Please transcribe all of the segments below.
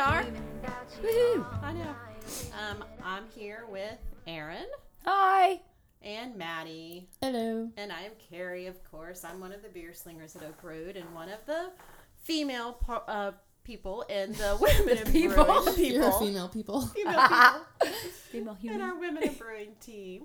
here we are. Woohoo! I know. Um, I'm here with Aaron Hi. and Maddie, Hello. and I am Carrie. Of course, I'm one of the beer slingers at Oak Road, and one of the female par- uh, people in the women in people. brewing. The You're a people. female people. Female people Female in human. our women in brewing team.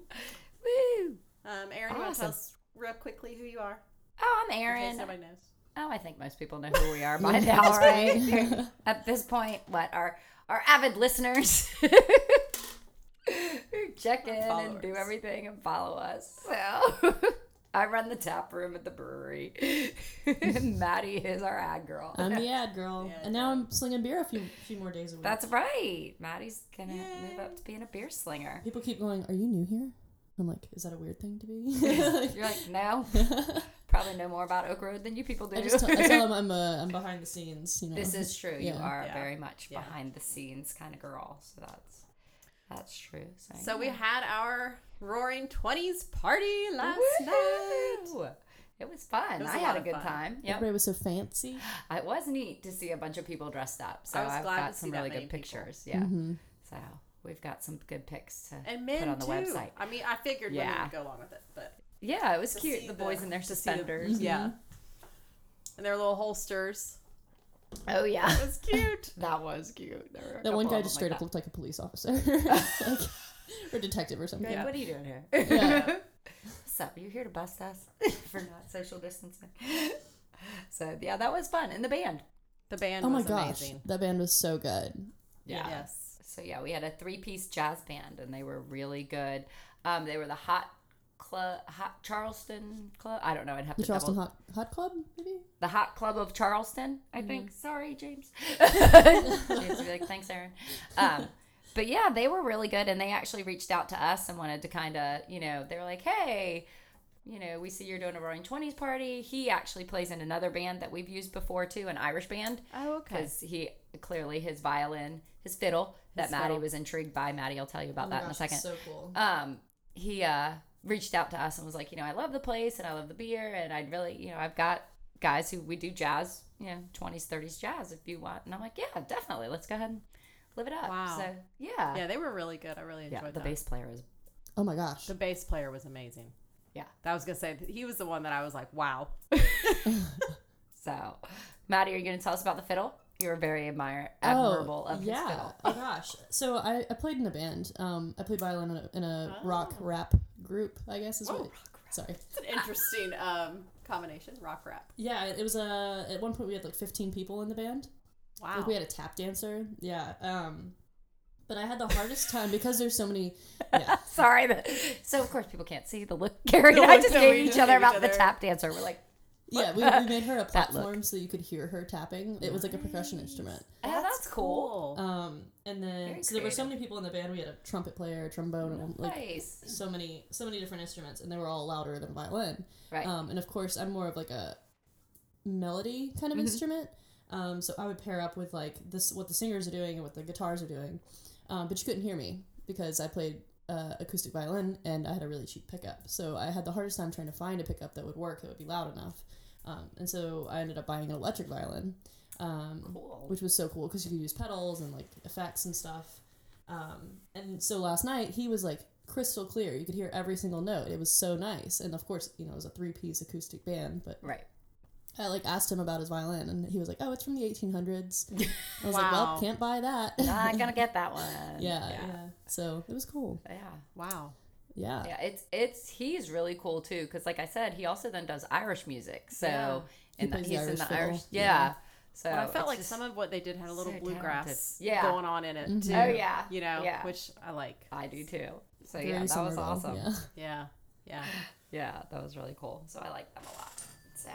Woo! Um, Aaron, you want to tell Awesome. us real quickly who you are? Oh, I'm In case Erin. nobody knows. Oh, I think most people know who we are by now, right? At this point, what our our avid listeners who check in and do everything and follow us. So I run the tap room at the brewery. Maddie is our ad girl. I'm the ad girl, Yeah, and now I'm slinging beer a few few more days a week. That's right. Maddie's gonna move up to being a beer slinger. People keep going. Are you new here? I'm like, is that a weird thing to be? You're like, no, probably know more about Oak Road than you people do. I just tell, I tell them I'm uh, I'm behind the scenes. You know. This is true. You are Yeah. very much Yeah. behind the scenes kind of girl. So that's that's true. So, So we had our Roaring Twenties party last night. It was fun. It was I a had a good fun. time. Yep. Everybody was so fancy. It was neat to see a bunch of people dressed up. So I was I've glad got to some see really many good people. pictures. Yeah. Mm-hmm. So we've got some good pics to And men put on the too. website. I mean, I figured women Yeah. would go along with it, but Yeah, it was cute. see The boys in their to see the- suspenders. yeah, mm-hmm. and their little holsters. Oh yeah. It was cute. That was cute. There were That one guy just straight like up looked like a police officer, like, or detective or something. Like, Yeah. what are you doing here? Yeah. What's up? Are you here to bust us for not social distancing? So yeah, that was fun. And the band. The band Oh my gosh, amazing. that band was so good. Yeah. Yes. So yeah, we had a three-piece jazz band, and they were really good. Um, they were the Hot Club, Hot Charleston Club. I don't know. I'd have The to Charleston double. Hot Hot Club, maybe. The Hot Club of Charleston, I Mm-hmm. think. Sorry, James. James would be like, thanks, Aaron. Um, but yeah, they were really good, and they actually reached out to us and wanted to kind of, you know, they were like, hey. You know, we see you're doing a Roaring Twenties party. He actually plays in another band that we've used before too, an Irish band Oh, okay. because he clearly his violin, his fiddle that Maddie fiddle. was intrigued by. Maddie, I'll tell you about Oh that my in a second. So cool. um, he uh, reached out to us and was like, you know, I love the place and I love the beer and I'd really, you know, I've got guys who we do jazz, you know, twenties, thirties jazz if you want. And I'm like, yeah, definitely. Let's go ahead and live it up. Wow. So yeah, yeah, they were really good. I really yeah. enjoyed The that. bass player is Oh my gosh. The bass player was amazing. Yeah. That was gonna say he was the one that I was like, wow. so. Maddie, are you going to tell us about the fiddle? You were very admire admirable of his yeah. fiddle. Oh gosh. So I, I played in a band. Um, I played violin in a, in a rock Oh. rap group. I guess is Oh, what. Sorry. It's an interesting um, combination, rock rap. Yeah, it was a. at one point we had like 15 people in the band. Wow. Like we had a tap dancer. Yeah. Um, but I had the hardest time because there's so many. Yeah. Sorry. But, so, of course, people can't see the look Carrie and I just gave each other each about the tap dancer. We're like, Yeah, we, we made her a platform so you could hear her tapping. It was like a percussion instrument. oh, that's cool. Um, and then Very so there were so creative. many people in the band. We had a trumpet player, a trombone, and like nice. so many so many different instruments, and they were all louder than violin. Right. Um, and of course, I'm more of like a melody kind of Mhm. instrument. Um, so I would pair up with like this what the singers are doing and what the guitars are doing. Um, but you couldn't hear me because I played uh, acoustic violin and I had a really cheap pickup. So I had the hardest time trying to find a pickup that would work that would be loud enough. Um, and so I ended up buying an electric violin, um, Cool. which was so cool because you could use pedals and like effects and stuff. Um, and so last night he was like crystal clear. You could hear every single note. It was so nice. And of course, you know, it was a three piece acoustic band, but Right. I like asked him about his violin and he was like, "Oh, it's from the 1800s." I was like, "Well, can't buy that." Not gonna get that one. yeah, yeah, Yeah. So it was cool. Yeah. Wow. Yeah. Yeah, it's it's he's really cool too because like I said, he also then does Irish music. So Yeah. He in the, he's the in the fiddle. Irish, yeah. Yeah. So But I felt like some of what they did had a little so bluegrass. Yeah. going on in it Mhm. too. Oh, yeah. You know, Yeah. which I like. I do too. So Very yeah, that was awesome. Yeah. Yeah. Yeah. Yeah, that was really cool. So I like them a lot. So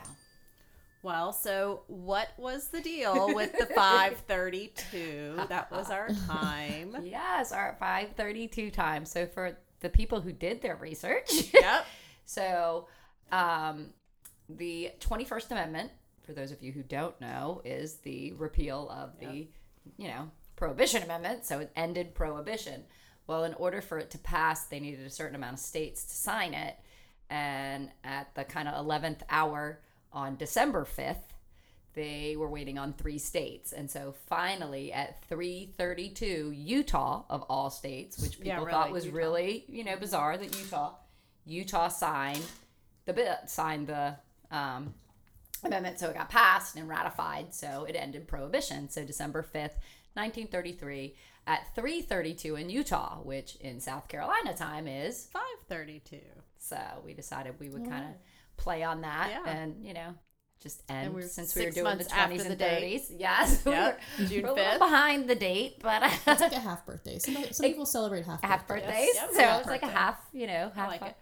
Well, so what was the deal with the 532? That was our time. yes, our five thirty two time. So for the people who did their research, Yep. So, um, the 21st Amendment, for those of you who don't know, is the repeal of the, you know, Prohibition Amendment. So it ended prohibition. Well, in order for it to pass, they needed a certain amount of states to sign it. And at the kind of 11th hour on December 5th, they were waiting on three states. And so finally at 332, Utah of all states, which people Yeah, thought was Utah. really, you know, bizarre that Utah Utah signed the bill signed the um, amendment so it got passed and ratified so it ended prohibition. So December 5th, 1933 at 332 in Utah, which in South Carolina time is 532. so we decided we would kind of play on that Yeah. and, you know, just end we were since we were doing the months after 20s the and date. 30s. Yes. we Yep. June we're a little 5th. behind the date, but It's like a half birthday. Some, some people celebrate half half birthdays. birthdays. Yep. So Half it's like a half, you know, half like a,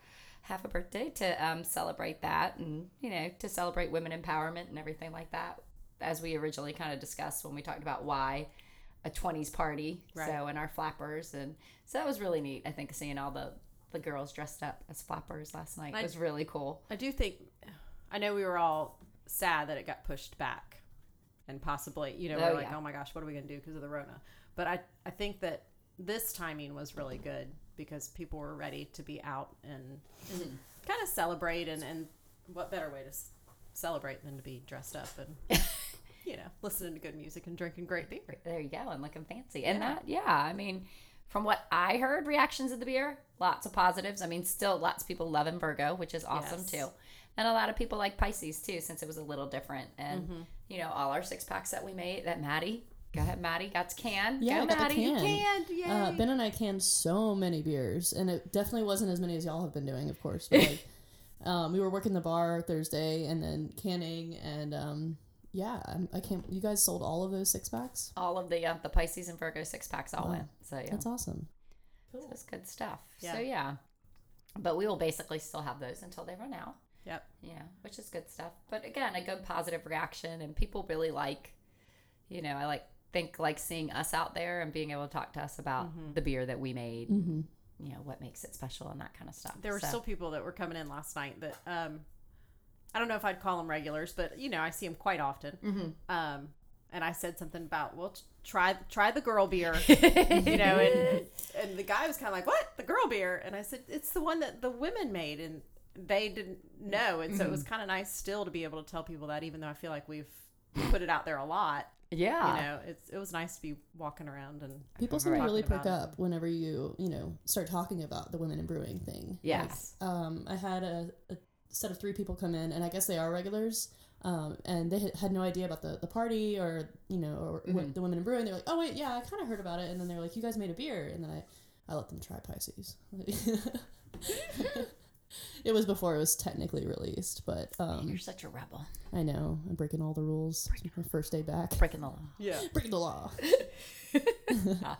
half a birthday to um, celebrate that and, you know, to celebrate women empowerment and everything like that. As we originally kind of discussed when we talked about why a 20s party. Right. So, and our flappers. And so that was really neat. I think seeing all the, the girls dressed up as flappers last night I- was really cool. I do think, I know we were all sad that it got pushed back, and possibly, you know, Oh, we're like, yeah. oh my gosh, what are we going to do because of the Rona? But I, I think that this timing was really good because people were ready to be out and Mm-hmm. kind of celebrate, and and what better way to celebrate than to be dressed up and. You know, listening to good music and drinking great beer. There you go, and looking fancy. And Yeah. that, yeah, I mean, from what I heard, reactions of the beer, lots of positives. I mean, still lots of people loving Virgo, which is awesome Yes. too. And a lot of people like Pisces too, since it was a little different. And, Mm-hmm. you know, all our six packs that we made, that Maddie, go ahead, Maddie, got to can. Yeah, go, Maddie. can. And yay! Uh, ben and I canned so many beers, and it definitely wasn't as many as y'all have been doing, of course. But like, um, we were working the bar Thursday, and then canning, and um, yeah, I'm, I can't. You guys sold all of those six packs. All of the uh, the Pisces and Virgo six packs all Wow. went. So, yeah. That's awesome. So it's good stuff. Yeah. So, yeah. But we will basically still have those until they run out. Yep. Yeah, which is good stuff. But again, a good positive reaction, and people really like, you know, I like think like seeing us out there and being able to talk to us about Mm-hmm. the beer that we made. hmm You know, what makes it special and that kind of stuff. There were So- still people that were coming in last night that um, I don't know if I'd call them regulars, but you know I see them quite often. Mhm. Um, and I said something about well, try try the girl beer, you know, and and the guy was kind of like, what the girl beer? And I said it's the one that the women made, and they didn't know, and so it was Mm-hmm. kind of nice still to be able to tell people that, even though I feel like we've put it out there a lot. yeah, You know, it's it was nice to be walking around and People seem to really Talking perk about up whenever you you know start talking about the women in brewing thing. yes, um, I had a, a set of three people come in, and I guess they are regulars. Um, and they had- had no idea about the, the party or you know or Mm-hmm. the women in brewing. They're like, oh wait, yeah, I kind of heard about it. And then they're like, you guys made a beer, and then I I let them try Pisces. it was before it was technically released, but um, you're such a rebel, I know I'm breaking all the rules. It's my first day back, breaking the law. yeah. breaking the law.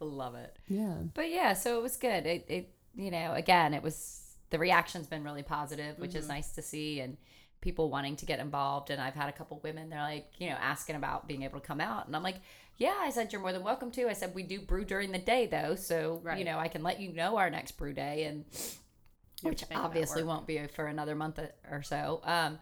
Love it. Yeah, But yeah, so it was good. It, it you know, again, it was the reaction's been really positive, which is mm-hmm. nice to see, and people wanting to get involved. And I've had a couple women, they're like, you know, asking about being able to come out, and I'm like, yeah, I said you're more than welcome to. I said we do brew during the day though, so you know, I can let you know our next brew day, and which to make that obviously won't be for another month uh, or so. Um,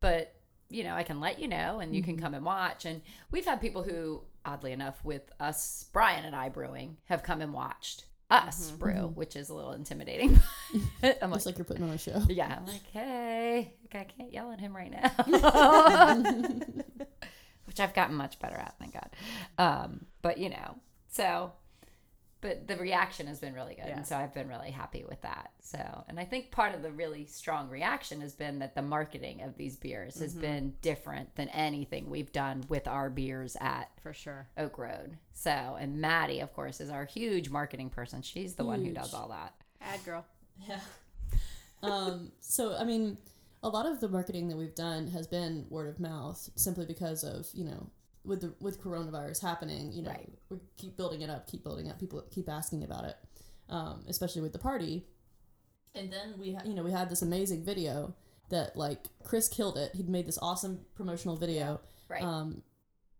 but you know, I can let you know, and you can mm-hmm. come and watch. And we've had people who, oddly enough, with us, Brian and I brewing, have come and watched us brew, which is a little intimidating. I'm like, like you're putting on a show. yeah, I'm like, hey, I can't yell at him right now, which I've gotten much better at, thank God. Um, but you know, so, but the reaction has been really good, Yeah. and so I've been really happy with that. So, and I think part of the really strong reaction has been that the marketing of these beers has been different than anything we've done with our beers at for sure. Oak Road. So, and Maddie, of course, is our huge marketing person. She's the one who does all that. Ad girl. Yeah. um, so I mean, a lot of the marketing that we've done has been word of mouth, simply because of you know, with the with coronavirus happening, you know, Right. we keep building it up, keep building up. People keep asking about it, um, especially with the party. And then we, ha- you know, we had this amazing video that like Chris killed it. He'd made this awesome promotional video. Right. Um,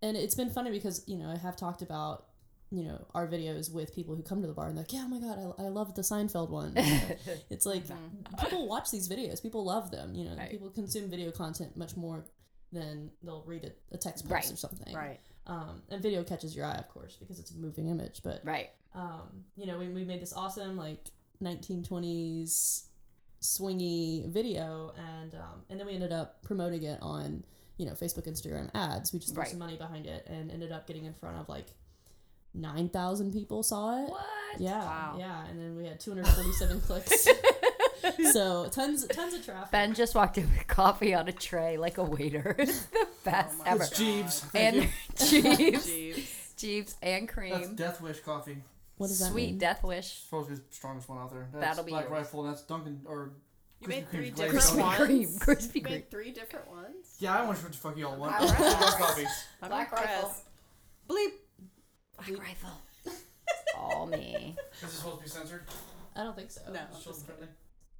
and it's been funny because you know I have talked about you know our videos with people who come to the bar and they're like, yeah, oh my god, I, I loved the Seinfeld one. it's like people watch these videos, people love them. You know, Right. people consume video content much more than they'll read a, a text post Right. or something. Right. Um, and video catches your eye, of course, because it's a moving image. But right. um, you know, we, we made this awesome like 1920s swingy video, and um, and then we ended up promoting it on you know, Facebook, Instagram ads. We just threw Right. some money behind it and ended up getting in front of like nine thousand people saw it. What? Yeah, Wow. yeah, and then we had two hundred forty-seven clicks. so tons, tons of traffic. Ben just walked in with coffee on a tray like a waiter. It's the best oh my ever. God. It's Jeeves. And you. Jeeves, Jeeves, and That's cream. Death Wish coffee. What does that Sweet mean? Death Wish. Supposed to be the strongest one out there. That's That'll be Black yours. Rifle. That's Dunkin' or You Krispy made three different glazed Krispy ones. Kreme. Krispy You made three different ones. Yeah, I want to fuck you all want. All right. coffees. I'm Black. Rifle. Bleep. Black Rifle. All me. Is this supposed to be censored? I don't think so. No, Just children friendly?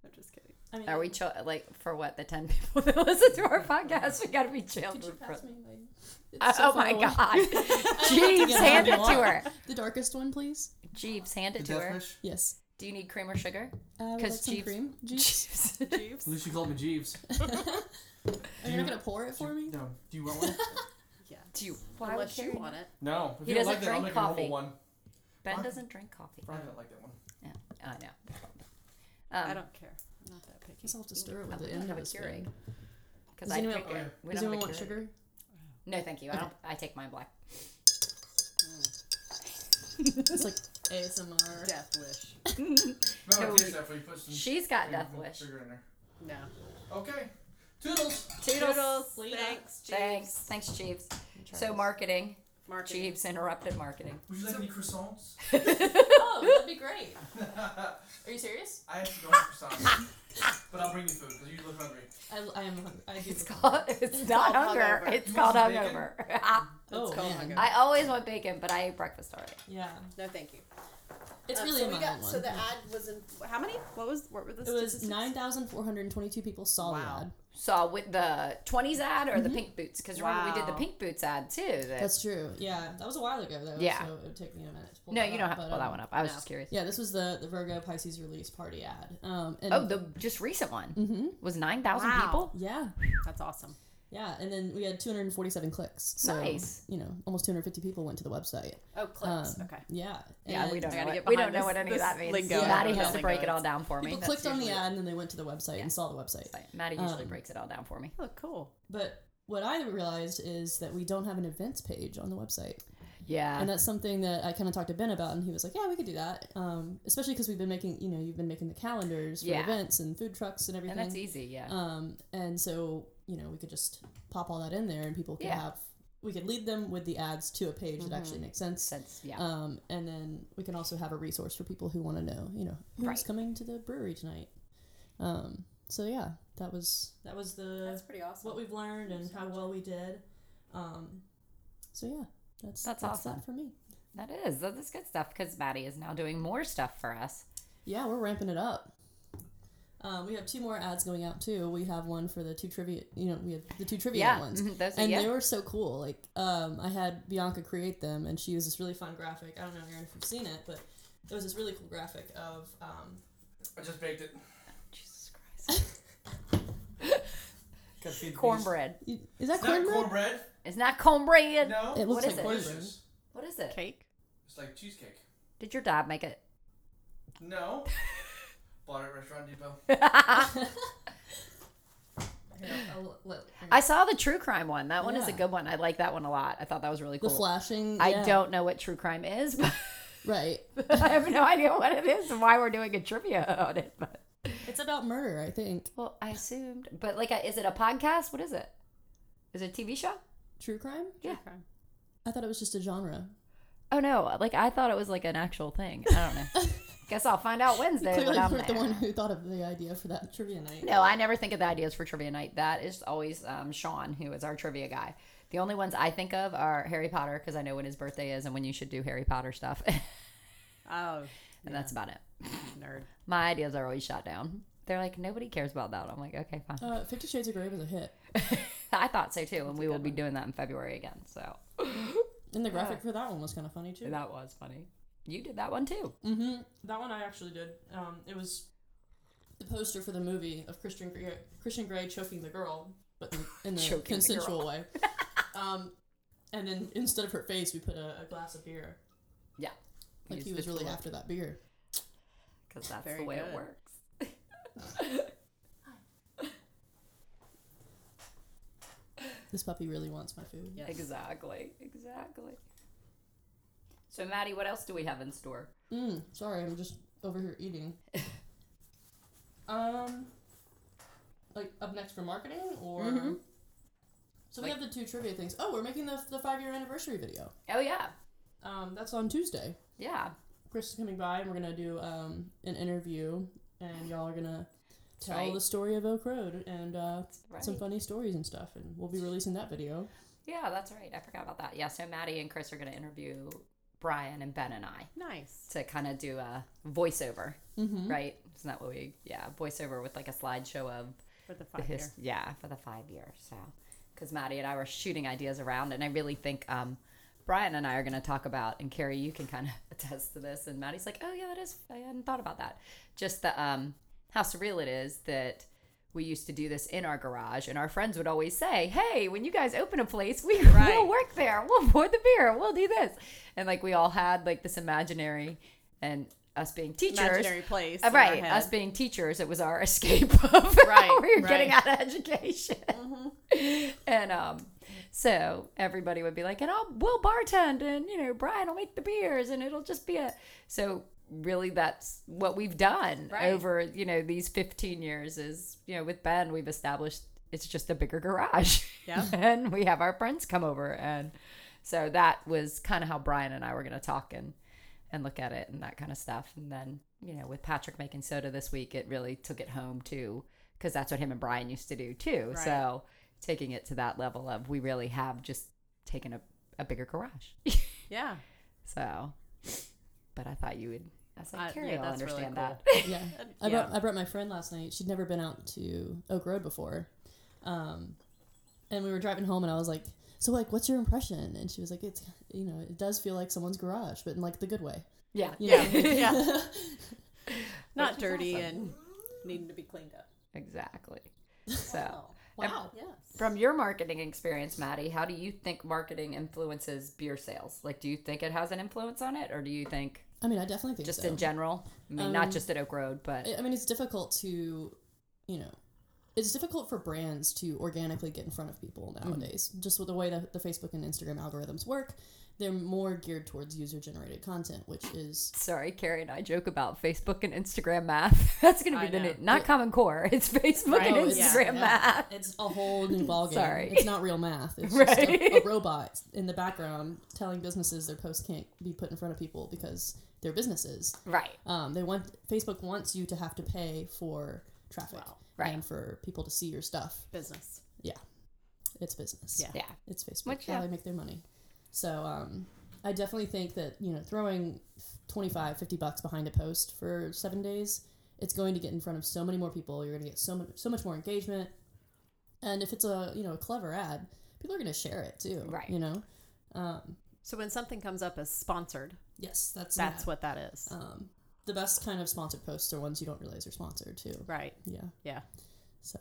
I'm just kidding. I mean, Are we cho- like for what the ten people that listen to our podcast? We gotta be Could you pass me my? It's so Oh my away. god, Jeeves, hand it it to her. The darkest one, please. Jeeves, hand The it to her. Wish? Yes. Do you need cream or sugar? Uh, would 'Cause like some Jeeves- cream. Jeeves. Jeeves. Jeeves. At least you called me Jeeves. Are you not gonna pour it for me? No. Do you want one? Yeah. Do you? Why would Unless you Karen- want it. No. If He you doesn't like that, I'll drink make coffee. normal one. Ben Fine. doesn't drink coffee. Brian didn't like that one. Yeah, I know. I Um, don't care. I'm not that picky. Guess I'll have to stir it I with the don't end have of a the spoon. because Does I anyone, drink it. We does don't anyone have a want Keurig. sugar? No, thank you. I don't. I take mine black. It's like ASMR. Death wish. No, No, taste we- that before you put some She's got death wish. sugar in there. No. Okay. Toodles. Toodles. Lita. Thanks. Jeeves. Thanks, thanks, Jeeves. Try So this. Marketing. Marketing. Jeeves interrupted marketing. Would you like any croissants? Oh, that'd be great. Are you serious? I actually don't have croissants. but I'll bring you food because you look hungry. I, I am hungry. I do. It's look called. hungry. It's not called hunger. hungover. It's You called want some bacon? hungover. Ah, oh, called man. hungover. I always want bacon, but I ate breakfast already. Yeah. No, thank you. It's Um, really so a we got, one. So the ad was in how many? What was what were the it was 9,422 people saw Wow. the ad. Saw with the twenties ad or the pink boots? Because remember we did the pink boots ad too. That, Mm-hmm. That's true. Yeah, that was a while ago though. Yeah. So it would take me a minute to pull no, that you don't up, have to but, pull that um, one up. I was no. just curious. Yeah, this was the the Virgo Pisces release party ad. Um, and Oh, the just recent one mm-hmm. was nine thousand Wow. people. yeah, That's awesome. Yeah, and then we had 247 clicks. So, Nice. You know, almost 250 people went to the website. Oh, clicks. Um, okay. Yeah. Yeah, we and don't know. gotta What, get we don't behind know what any of that means. lingo. Maddie has to break it all down for me. People That's clicked on the usually- ad and then they went to the website Yeah. and saw the website. Maddie usually Um, breaks it all down for me. Oh, cool. But what I realized is that we don't have an events page on the website. Yeah. and that's something that I kind of talked to Ben about, and he was like, "Yeah, we could do that." Um, especially because we've been making, you know, you've been making the calendars for Yeah. events and food trucks and everything. and that's easy. Yeah. Um, and so you know, we could just pop all that in there, and people could Yeah. have, we could lead them with the ads to a page that actually makes sense. Sense. Yeah. Um, and then we can also have a resource for people who want to know, you know, who's Right. coming to the brewery tonight. Um, so yeah, that was that was the That's pretty awesome. what we've learned and how well we did. Um, so yeah, that's That's that's awesome. that for me. that is. That's good stuff because Maddie is now doing more stuff for us. Yeah, we're ramping it up. Um, we have two more ads going out too. We have one for the two trivia. You know, we have the two trivia Yeah. ones, mhm, Those are, and yeah. they were so cool. Like, um, I had Bianca create them, and she used this really fun graphic. I don't know, Aaron, if you've seen it, but it was this really cool graphic of um, I just baked it. Jesus Christ. Gotta feed the cornbread. you- is that beast. It's not cornbread? cornbread. It's not cornbread. No. It looks What is like it? cornbread. Delicious. What is it? Cake. It's like cheesecake. Did your dad make it? No. Bought it at Restaurant Depot. I'll let- I saw the true crime one. That one is a Yeah. good one. I like that one a lot. I thought that was really cool. the cool. flashing. I yeah, don't know what true crime is, but Right. I have no idea what it is and why we're doing a trivia on it. But It's about murder, I think. well, I assumed. But like, is it a podcast? What is it? Is it a TV show? True crime. Yeah. Crime. I thought it was just a genre. Oh no! Like I thought it was like an actual thing. I don't know. Guess I'll find out Wednesday Clearly, you I'm weren't the one who thought of the idea for that trivia night. No, I never think of the ideas for trivia night. That is always um, Sean, who is our trivia guy. The only ones I think of are Harry Potter because I know when his birthday is and when you should do Harry Potter stuff, Oh. and Oh, that's about it. nerd. My ideas are always shot down. They're like nobody cares about that. I'm like, okay, fine. Uh, Fifty Shades of Grey was a hit, I thought so too, and we will be doing that in February again. So and the graphic for that one was kind of funny too. that was funny. You did that one too. Mm-hmm. That one I actually did. Um, it was the poster for the movie of Christian Grey, Christian Grey choking the girl, but in, in a Choking the consensual way. um, and then instead of her face, we put a, a glass of beer. Yeah, Like he was really after that beer. because that's Very the way it works. This puppy really wants my food. Yes. Exactly. Exactly. So, Maddie, what else do we have in store? Mm, sorry, I'm just over here eating. um, like up next for marketing or. Mhm. So we Like- have the two trivia things. Oh, we're making the the five year anniversary video. Oh, yeah. Um, that's on Tuesday. Yeah. Chris is coming by, and we're gonna do um an interview, and y'all are gonna tell right. the story of Oak Road and uh, Right. some funny stories and stuff, and we'll be releasing that video. Yeah, that's right. I forgot about that. Yeah, so Maddie and Chris are going to interview Brian and Ben and I Nice. to kind of do a voiceover, Mm-hmm. right? Isn't that what we, yeah, voiceover with like a slideshow of For the the five his, year. yeah, for the five years. So, because Maddie and I were shooting ideas around, and I really think um, Brian and I are going to talk about, and Carrie, you can kind of attest to this. And Maddie's like, oh, yeah, that is, I hadn't thought about that. Just the, um, how surreal it is that we used to do this in our garage, and our friends would always say, "Hey, when you guys open a place, we Right. will work there. We'll pour the beer. We'll do this." And like we all had like this imaginary, and us being teachers, Imaginary place. uh, right? Us being teachers, it was our escape of Right, we were getting right. out of education. And um, so everybody would be like, "And I'll we'll bartend, and you know, Brian will make the beers, and it'll just be a." So really, that's what we've done Right. over you know these fifteen years. Is you know with Ben, we've established it's just a bigger garage, Yeah. and we have our friends come over, and so that was kind of how Brian and I were going to talk and and look at it and that kind of stuff. And then, you know, with Patrick making soda this week, it really took it home too, because that's what him and Brian used to do too. Right. So taking it to that level of we really have just taken a, a bigger garage. Yeah. so, but I thought you would. I was like, I- Carrie yeah, will that's really understand cool. that. Yeah. I brought I brought my friend last night. She'd never been out to Oak Road before, um, and we were driving home, and I was like, "So like, what's your impression?" And she was like, "It's you know, it does feel like someone's garage, but in like the good way." yeah. You Yeah. know? yeah. Not Which dirty awesome. and needing to be cleaned up. Exactly. So, Oh, Wow. yes. from your marketing experience, Maddie, how do you think marketing influences beer sales? Like, do you think it has an influence on it, or do you think I mean, I definitely think just so. in general? I mean, Um, not just at Oak Road, but I I mean, it's difficult to, you know, it's difficult for brands to organically get in front of people nowadays. Just with the way that the Facebook and Instagram algorithms work, they're more geared towards user generated content, which is sorry, Carrie and I joke about Facebook and Instagram math. That's going to be I the new, not Common Core. It's Facebook Right. and Oh, Instagram yeah. math. it's a whole new ballgame. Sorry. It's not real math. It's just a, a robot in the background telling businesses their posts can't be put in front of people because they're businesses. Right. Um, they want Facebook wants you to have to pay for traffic Wow. Right. and for people to see your stuff. Business. Yeah. It's business. Yeah. Yeah. It's Facebook. Which, how they make their money. So um, I definitely think that you know throwing 25, 50 bucks behind a post for seven days, it's going to get in front of so many more people. You're going to get so much, so much more engagement. And if it's a you know a clever ad, people are going to share it too. Right. You know. Um, So when something comes up as sponsored, yes, that's that's what that is. Um, the best kind of sponsored posts are ones you don't realize are sponsored too. right. Yeah. Yeah. So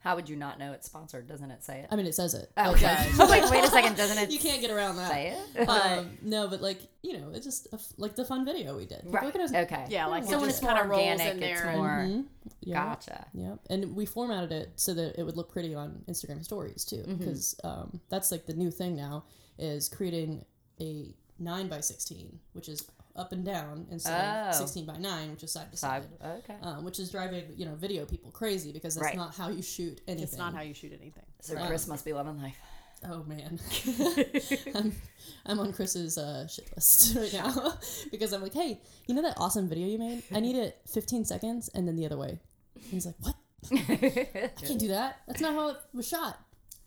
How would you not know it's sponsored? Doesn't it say it? I mean, it says it. Oh, okay. like- I was like, wait a second, doesn't it you can't get around that. say it? um, no, but like you know, it's just a f like the fun video we did. People are right. gonna- Okay. Yeah, like So when just it's more kind of rolls organic, in it's there. more- and- Mhm. Yeah. Gotcha. Yeah, and we formatted it so that it would look pretty on Instagram stories too, Mm-hmm. because um, that's like the new thing now is creating a nine by sixteen, which is up and down, instead Oh. of sixteen by nine, which is side to Side. side. Okay. Um, which is driving you know video people crazy because that's Right. not how you shoot anything. It's not how you shoot anything. So Right. Chris must be loving life. Oh man, I'm, I'm on Chris's uh, shit list right now because I'm like, hey, you know that awesome video you made? I need it 15 seconds and then the other way. And he's like, what? I can't do that. That's not how it was shot.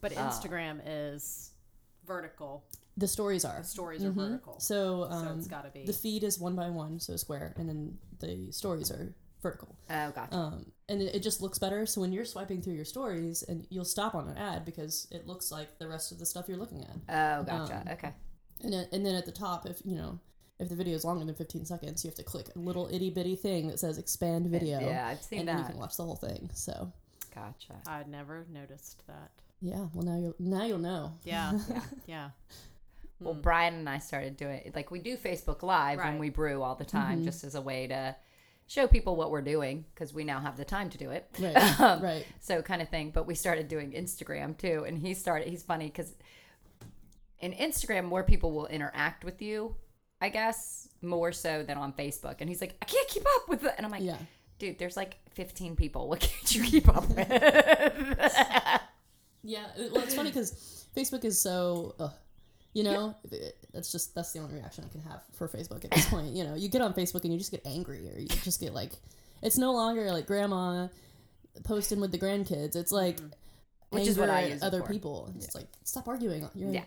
But Ah. Instagram is vertical. The stories are. The stories are Mhm. vertical. So, So um, it's got to be. the feed is one by one, so square, and then the stories are vertical. Oh, gotcha. Um, and it, it just looks better. So when you're swiping through your stories, and you'll stop on an ad because it looks like the rest of the stuff you're looking at. Oh, gotcha. um, okay. And then, and then at the top, if you know, if the video is longer than 15 seconds, you have to click a little itty bitty thing that says expand video. Yeah, I've seen and then you can watch the whole thing. So Gotcha. I'd never noticed that. yeah, well now you'll now you'll know. Yeah. Yeah. yeah. Well, Mm. Brian and I started doing like we do Facebook Live when we brew all the time, Mhm. just as a way to show people what we're doing because we now have the time to do it. Right. Um, right. So kind of thing. But we started doing Instagram too, and he started. He's funny because in Instagram, more people will interact with you, I guess, more so than on Facebook. And he's like, I can't keep up with it, and I'm like, Yeah. dude, there's like 15 people. What can't you keep up with? Yeah. Well, it's funny because Facebook is so. You know, it- that's just that's the only reaction I can have for Facebook at this point. You know, you get on Facebook and you just get angry, or you just get like, it's no longer like grandma posting with the grandkids. It's like. Mm-hmm. Which is what I anger at use it other for. people. It's like stop arguing. You're yeah.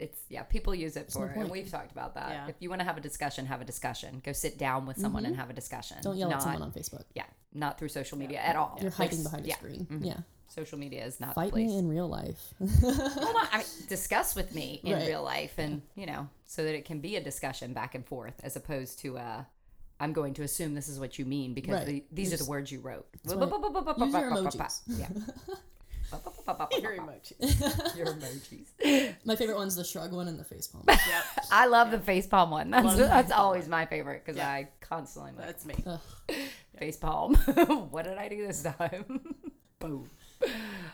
It's yeah, people use it no for, and we've talked about that. Yeah. If you want to have a discussion, have a discussion. Go sit down with someone and have a discussion. Don't yell not, at someone on Facebook. Yeah, not through social media at all. You're Like, hiding behind a yeah, screen. mhm. Yeah. Social media is not the Fight place. me in real life. well, not, I mean, discuss with me in Right. real life, and you know, so that it can be a discussion back and forth, as opposed to uh, I'm going to assume this is what you mean because Right. the, these are the words you wrote. Use your emojis. Yeah. Your emojis. Your emojis. My favorite one's the shrug one and the face palm. Yep. I love the face palm one. That's Love that's always my favorite because Yeah. I constantly like That's me. Ugh. face palm. what did I do this time? Boom.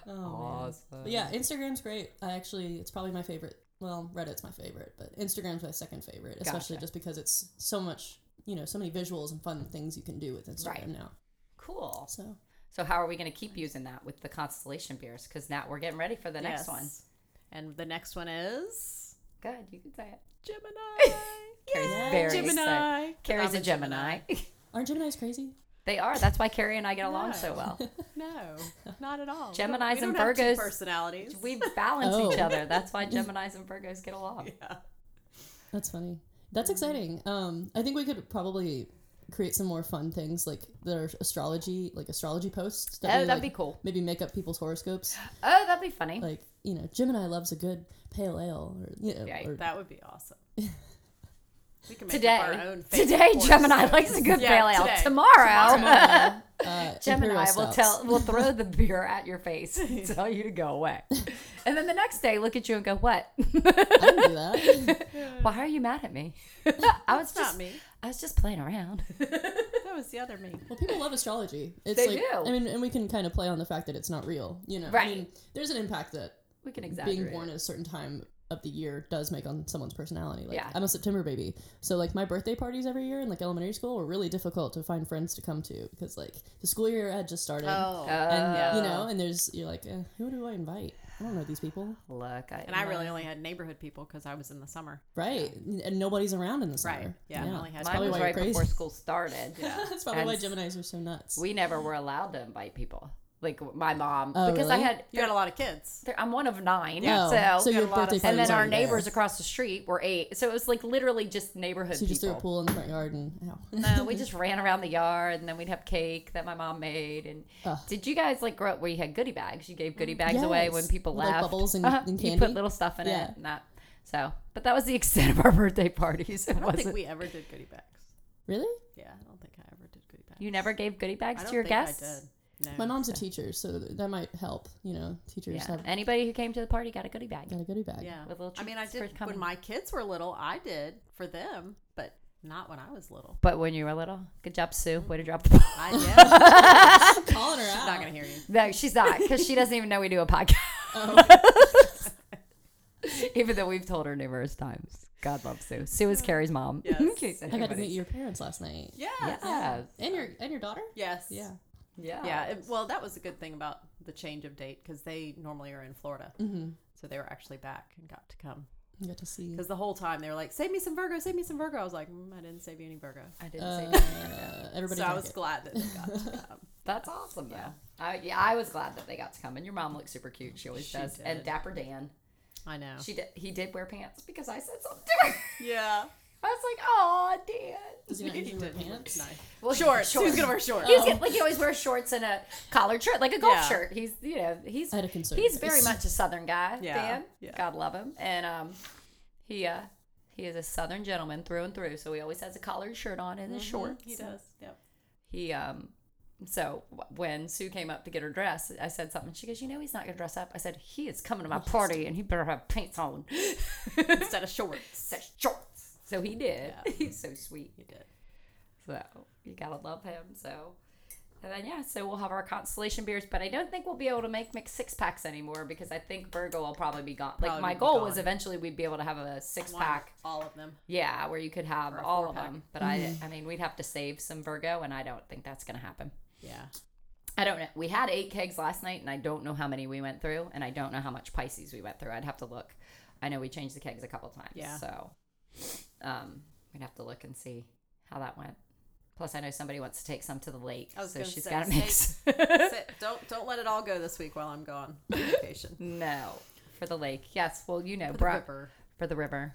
Oh, man. Awesome. Yeah, Instagram's great. I actually, it's probably my favorite. Well, Reddit's my favorite, but Instagram's my second favorite, especially Gotcha. just because it's so much, you know, so many visuals and fun things you can do with Instagram Right. now. Cool. So So how are we going to keep using that with the constellation beers? Because now we're getting ready for the next Yes. one. And the next one is Good, you can say it. Gemini. Carrie's Yay. Gemini. excited. Carrie's I'm a Gemini. aren't Gemini's crazy? They are. That's why Carrie and I get along No. so well. No, not at all. We Geminis don't- we and don't have two Virgos- personalities. We balance Oh. each other. That's why Geminis and Virgos get along. yeah. That's funny. That's exciting. Um, I think we could probably create some more fun things like there are astrology, like astrology posts. Oh, we, that'd like, be cool. Maybe make up people's horoscopes. Oh, that'd be funny. Like you know, Gemini loves a good pale ale, or you know, Right. or That would be awesome. We can make Today, up our own today Gemini horoscopes. likes a good Yeah, pale ale. today. Tomorrow, uh, Gemini will tell will throw the beer at your face and tell you to go away. And then the next day look at you and go, What? I do that. Why are you mad at me? I was It's not just me. I was just playing around. That was the other me. Well, people love astrology. It's They like, do. I mean, and we can kind of play on the fact that it's not real. You know, I Right. mean, there's an impact that we can exaggerate. being born at a certain time of the year does make on someone's personality. Like, Yeah. I'm a September baby, so like my birthday parties every year in like elementary school were really difficult to find friends to come to because like the school year had just started. Oh. And Oh. you know, and there's you're like, eh, who do I invite? I don't know these people, Look, I, And I really only had neighborhood people because I was in the summer. right? And nobody's around in the summer. Right. Yeah, I only had- That's mine probably was why right you're crazy. before school started. Yeah. That's probably why Gemini's are so nuts. We never were allowed to invite people. Like my mom, Oh, because I had You had a lot of kids. I'm one of nine, Yeah. so, so you your had a lot of and then our aren't there. neighbors across the street were eight, so it was like literally just neighborhood So you just threw a pool in the front yard and ow. No, we just ran around the yard, and then we'd have cake that my mom made. And Ugh. did you guys like grow up where you had goodie bags? You gave goodie bags away when people With, like, left. bubbles and- Uh-huh. and You put little stuff in Yeah. it, and that. So, but that was the extent of our birthday parties. It I don't wasn't. think we ever did goodie bags. Really? Yeah, I don't think I ever did goodie bags. you never gave goodie I bags don't to your think guests. I did. No. My mom's a teacher, so that might help. You know, teachers Yeah. have Anybody who came to the party got a goodie bag. got a goodie bag. Yeah. With little I mean, I did when my kids were little. I did for them, but not when I was little. But when you were little, good job, Sue. Way to mm-hmm. drop the ball. I yeah, Calling her she's out. not gonna hear you. No, she's not because she doesn't even know we do a podcast. Oh, even though we've told her numerous times. God loves Sue. Sue is Carrie's mom. Yes. In case I got to meet your parents last night. Yeah. Yes. And your and your daughter. Yes. Yeah. Yeah. Yeah. it- well, that was a good thing about the change of date because they normally are in Florida, Mm-hmm. so they were actually back and got to come. I got to see. Because the whole time they were like, "Save me some Virgo, save me some Virgo." I was like, mm, "I didn't save you any Virgo." I didn't Uh, say that. everybody. so I was it. glad that they got to come. That's awesome, though. Yeah. I, yeah, I was glad that they got to come. And your mom looks super cute. She always She does. did. And Dapper Dan, I know. she did. He did wear pants because I said something to her. yeah. I was like, "Oh, Dan." Does he not He usually wear pants? looked nice. Well, Shorts. shorts. Who's gonna wear shorts? He's get, like he always wears shorts and a collared shirt, like a golf Yeah. shirt. He's you know he's a concern. he's very much a southern guy. Yeah, Dan, yeah. God love him, and um, he uh he is a southern gentleman through and through. So he always has a collared shirt on and his shorts. He does. Yep. He um. So when Sue came up to get her dress, I said something. She goes, "You know, he's not gonna dress up." I said, "He is coming to my party, and he better have pants on, Instead of shorts. Said shorts." So he did. Yeah. He's so sweet. He did. So you gotta love him. So and then yeah, so we'll have our constellation beers, but I don't think we'll be able to make mix six packs anymore because I think Virgo will probably be gone. Like my goal was eventually we'd be able to have a six One, pack. all of them. Yeah, where you could have all of pack. them. But I mm-hmm. I mean we'd have to save some Virgo and I don't think that's gonna happen. Yeah. I don't know. We had eight kegs last night, and I don't know how many we went through, and I don't know how much Pisces we went through. I'd have to look. I know we changed the kegs a couple times, Yeah. So, um, we'd have to look and see how that went. Plus, I know somebody wants to take some to the lake, so she's got to mix. Sit- don't don't let it all go this week while I'm gone vacation. no, for the lake. Yes. Well, you know, For the river, for the river,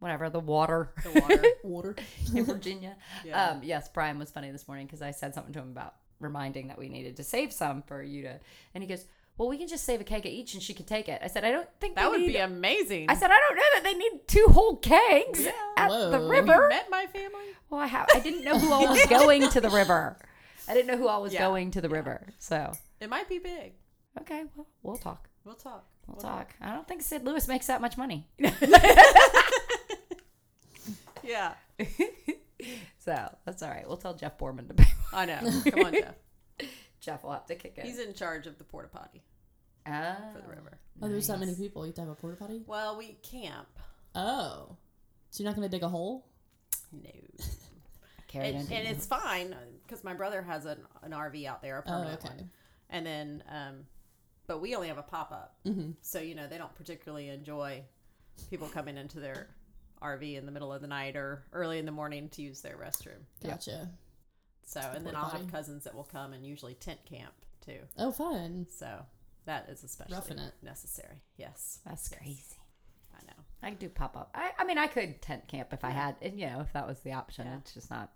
whatever the water the water. Water. in Virginia. Yeah. Um, yes, Brian was funny this morning because I said something to him about reminding that we needed to save some for you to, and he goes, "Well, we can just save a keg of each, and she could take it." I said, "I don't think that they would need- be amazing. I said, "I don't know that they need two whole kegs Yeah. at the Whoa. Have you river." met my family? Well, I have. I didn't know who all was going to the river. I didn't know who all was Yeah. going to the river. So It might be big. okay, well, we'll talk. We'll talk. We'll talk. I don't think Sid Lewis makes that much money. Yeah. So that's all right. We'll tell Jeff Borman to pay. I know. Come on, Jeff. Jeff will have to kick it. He's in charge of the porta potty Ah, for the river. Oh, there's that many people. You have to have a porta potty. Well, we camp. Oh, so you're not gonna dig a hole? No. Carried And, and it's fine because my brother has an, an RV out there, a Oh, permanent okay. one. And then, um, but we only have a pop up. Mm-hmm. So, you know, they don't particularly enjoy people coming into their RV in the middle of the night or early in the morning to use their restroom. Gotcha. So, and then I'll potty. have cousins that will come and usually tent camp too. Oh, fun. So that is especially Roughing it. necessary. Yes. That's Yes. crazy. I know. I could do pop up. I, I mean, I could tent camp if I had, and you know, if that was the option. Yeah. It's just not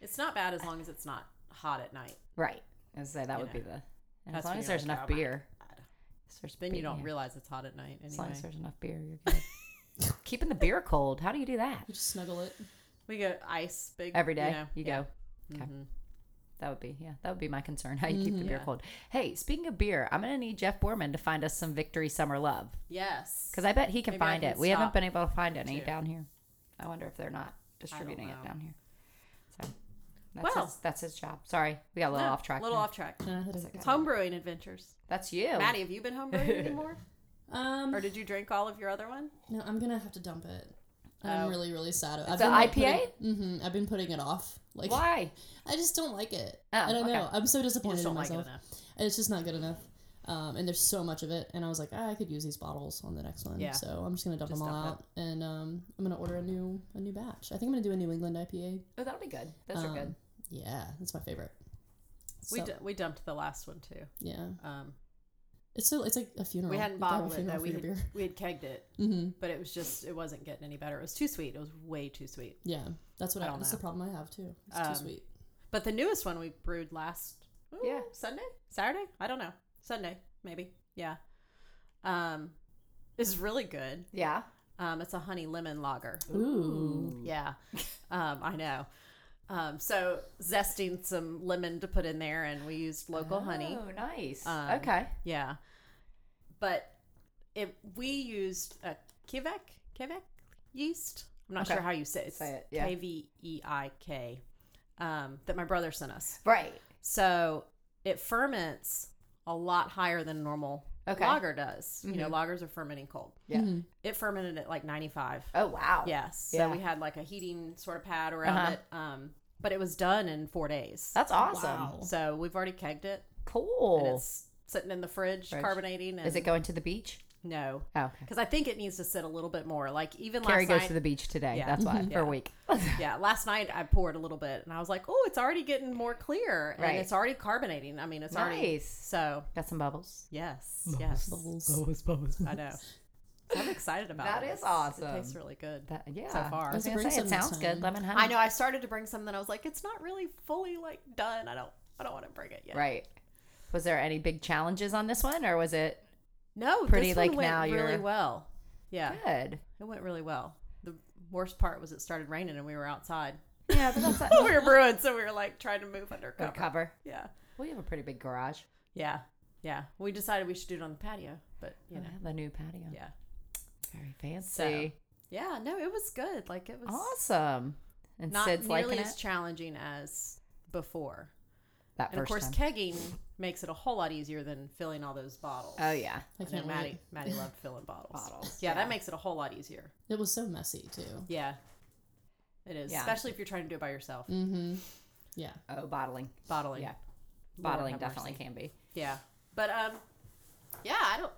It's not bad as long as it's not hot at night. right. I say that You would be the. And as long as there's like, enough "Oh beer, God." as there's Then you don't realize it's hot at night Anyway. As long as there's enough beer, you're good. Keeping the beer cold. How do you do that? You just snuggle it. We go ice big Every day You, know, you yeah. go. Okay. Mhm. That would be yeah. That would be my concern. How you keep the Mhm. beer Yeah. cold. Hey, speaking of beer, I'm gonna need Jeff Borman to find us some Victory Summer Love Yes. because I bet he can Maybe find can it. We haven't been able to find any too. down here. I wonder if they're not distributing it down here. So that's Well. his, that's his job. Sorry, we got a little No, off track. A little there. off track. Hit it. It's homebrewing adventures. That's you, Maddie, have you been homebrewing anymore? Um, or did you drink all of your other one? no, I'm gonna have to dump it. Oh. I'm really, really sad. It's an IPA? Mm-hmm. I've been putting it off. Like, Why? I just don't like it. Oh, I don't okay. know. I'm so disappointed in don't like it myself. It's just not good enough. Um, and there's so much of it, and I was like, ah, I could use these bottles on the next one. Yeah. So I'm just gonna dump Just them all out, and um, I'm gonna order a new a new batch. I think I'm gonna do a New England IPA. Oh, that'll be good. Those are Um, good. Yeah, that's my favorite. We, So, d- we dumped the last one too. yeah, Um, it's so it's like a funeral. we hadn't You gotta have a bottled it funeral though. We your had, beer. we had kegged it, Mm-hmm. but it was just it wasn't getting any better. It was too sweet. It was way too sweet. Yeah, that's what I I. don't that's the problem I have too. It's Um, too sweet. But the newest one we brewed last ooh, Yeah. Sunday? Saturday? I don't know. Sunday, maybe. Yeah. Um is really good. Yeah. Um it's a honey lemon lager. Ooh. Yeah. Um I know. Um so zesting some lemon to put in there and we used local honey. Oh, nice. Um, okay. Yeah. But it we used a Kivek Kivek yeast. I'm not Okay. sure how you say it. It's Say it, yeah. K V E I K. Um, that my brother sent us. Right. So it ferments a lot higher than normal Okay. lager does. You know, Mhm. lagers are fermenting cold. Yeah. Mhm. It fermented at like 95. Oh wow. Yes. So we had like a heating sort of pad around Uh-huh. it. Um, but it was done in four days. That's awesome. Wow. So we've already kegged it. Cool. And it's sitting in the fridge, Fridge. carbonating. And Is it going to the beach? No, Oh, okay. because I think it needs to sit a little bit more. Like even last night. Carrie last goes night. to the beach today. Yeah. That's why for a week. yeah, last night I poured a little bit, and I was like, "Oh, it's already getting more clear, and Right. it's already carbonating. I mean, it's already nice. so Got some bubbles. yes, yes, Bubbles, Bubbles. I know. I'm excited about That it. is It's- awesome. It tastes really good. That, yeah. So far. I was Let's gonna say it sounds good. Lemon honey. I know. I started to bring some, then I was like, it's not really fully like done. I don't. I don't want to bring it yet. Right. Was there any big challenges on this one, or was it No, Pretty, this one like, went now really you're- well. Yeah, good? it went really well. The worst part was it started raining and we were outside. Yeah, but that's we were brewing, so we were like trying to move under cover. Good cover. Yeah, We have a pretty big garage. yeah, yeah. We decided we should do it on the patio, but you know, the new patio. yeah. Very fancy. Yeah, no, it was good. Like it was. Awesome. And Not Sid's nearly as it challenging as before. that And of course, time. kegging makes it a whole lot easier than filling all those bottles. Oh yeah, I I know can't Maddie. wait. Maddie loved filling bottles. Bottles, Yeah, yeah. that makes it a whole lot easier. It was so messy too. Yeah, it is. Yeah. Especially if you're trying to do it by yourself. Mm-hmm. Yeah. oh bottling, Bottling. Yeah. Lord bottling definitely mercy. can be. Yeah, but um, yeah, I don't.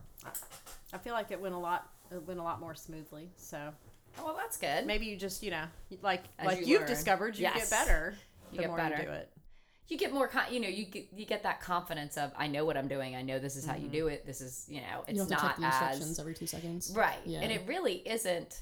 I feel like it went a lot. It went a lot more smoothly. So Oh, well, that's good. maybe you just you know like As like you you've learn. discovered you Yes. get better You the get more better. you do it. you get more con- you know you get you get that confidence of i know what i'm doing i know this is how you mm-hmm. do it this is you know You it's don't have to check the instructions as every two seconds. right Yeah. and it really isn't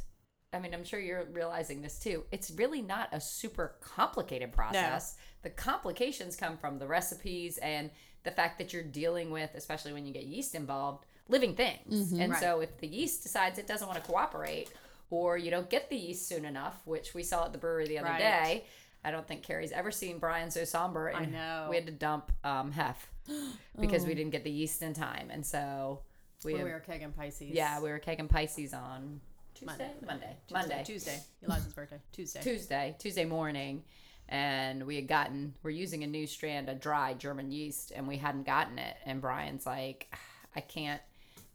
i mean i'm sure you're realizing this too it's really not a super complicated process the complications come from the recipes and the fact that you're dealing with especially when you get yeast involved living things Mm-hmm. and Right. so if the yeast decides it doesn't want to cooperate or you don't get the yeast soon enough which we saw at the brewery the other Right. day I don't think Carrie's ever seen Brian so somber. I know. We had to dump um, Hef because Oh. we didn't get the yeast in time, and so we, When we were kegging Pisces. yeah we were kegging Pisces on Tuesday, Monday. Monday, Tuesday. Monday, Tuesday. Eliza's birthday. Tuesday. Tuesday, Tuesday morning, and we had gotten we're using a new strand of dry German yeast, and we hadn't gotten it, and Brian's like, "Ah, I can't,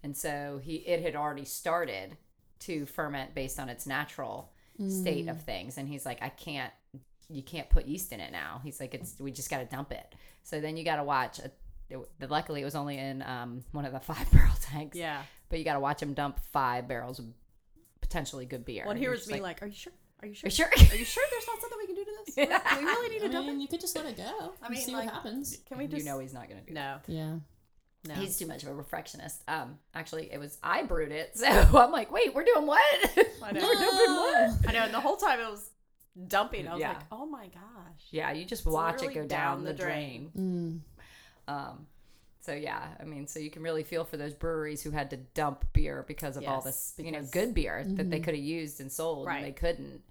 and so he it had already started to ferment based on its natural state of things, and he's like, I can't, you can't put yeast in it now. He's like, it's we just got to dump it. So then you got to watch. A, it, luckily, it was only in um, one of the five barrel tanks. Yeah. But you got to watch him dump five barrels of potentially good beer. Well, And here was me like, "Are you sure? Are you Are sure? you sure? Are you sure there's not something we can do to this? Do we really need I to dump mean, it? you could just let it go. I and mean, see like- what happens. Can we just? you know he's not going to do that. no. Yeah. No. He's too much of a perfectionist. Um, actually, it was I brewed it, so I'm like, wait, we're doing what? I know. we're doing what? I know. And the whole time it was dumping. I was Yeah. like, oh my gosh. Yeah, you just watch it go down, down the the drain. Mm. Um, so yeah, I mean, so you can really feel for those breweries who had to dump beer because of all this, you know, good beer that they could have used and sold, Right. and they couldn't.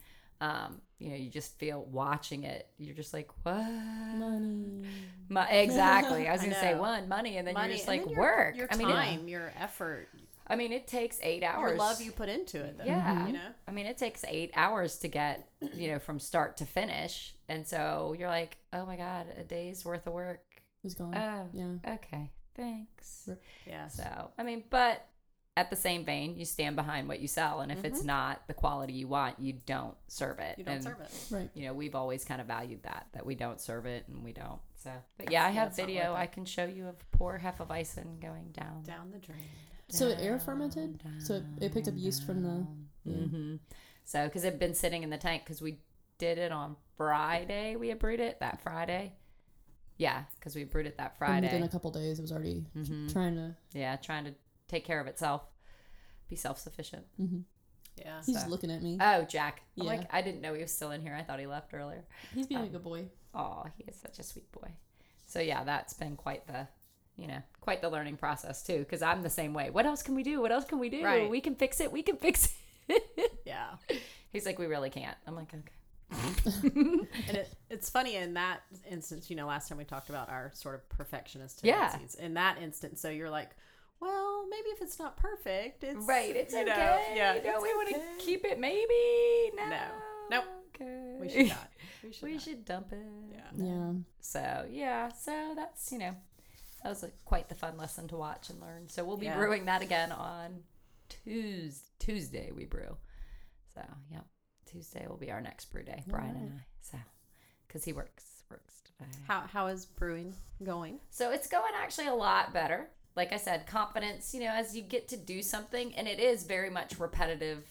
Um, you know, you just feel watching it. You're just like, what? Money. Mo- exactly. I was I gonna say one money, and then Money you're just and like your- work. Your I mean, time, your effort, I mean, it takes eight hours. your love you put into it. Though, Yeah. You know. I mean, it takes eight hours to get, you know, from start to finish. And so you're like, oh my God, a day's worth of work. Who's gone? Oh, yeah. okay. Thanks. Yeah. So, I mean, but at the same vein, you stand behind what you sell. And if it's not the quality you want, you don't serve it. You don't and, serve it. Right. You know, we've always kind of valued that, that we don't serve it and we don't. So, but yeah, I have it's not video. I can show you of poor Hefeweizen going down. Down the drain. So it air fermented. So it, it picked up yeast from the. Yeah. hmm So, because it had been sitting in the tank, because we did it on Friday, we had brewed it that Friday. Yeah, because we brewed it that Friday. And within a couple days, it was already Mhm. trying to. Yeah, trying to take care of itself, be self sufficient. Mm-hmm. Yeah. He's So- looking at me. Oh, Jack. I'm Yeah. like, I didn't know he was still in here. I thought he left earlier. He's being a um, good boy. Oh, he is such a sweet boy. So, yeah, that's been quite the. You know, quite the learning process too, because I'm the same way. What else can we do? What else can we do? Right. We can fix it. We can fix it. Yeah. He's like, we really can't. I'm like, okay. And it, it's funny in that instance, you know, last time we talked about our sort of perfectionist Yeah. tendencies. In that instance, so you're like, well, maybe if it's not perfect, it's Right, it's you okay. know, yeah, you know, it's we want to keep it maybe. No. No. Nope. Okay. We should not. We should. we not. should dump it. Yeah. Yeah. So, yeah, so that's, you know, that was a, quite the fun lesson to watch and learn. So, we'll be Yeah. brewing that again on Tuesday. Tuesday, we brew. So, yeah, Tuesday will be our next brew day, Brian and I. So, because he works, works today. How how is brewing going? So it's going actually a lot better. Like I said, confidence, you know, as you get to do something, and it is very much repetitive.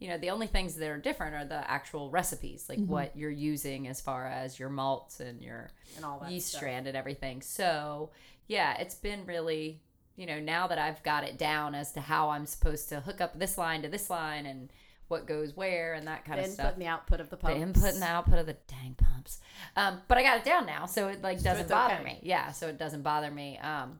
You know, the only things that are different are the actual recipes, like what you're using as far as your malts and your And all that yeast stuff. strand and everything. So, yeah, it's been really, you know, now that I've got it down as to how I'm supposed to hook up this line to this line and what goes where and that kind The of input stuff the output of the pumps. the input and the output of the dang pumps. Um, but I got it down now, so it like doesn't it's bother okay. me. Yeah, so it doesn't bother me. Um,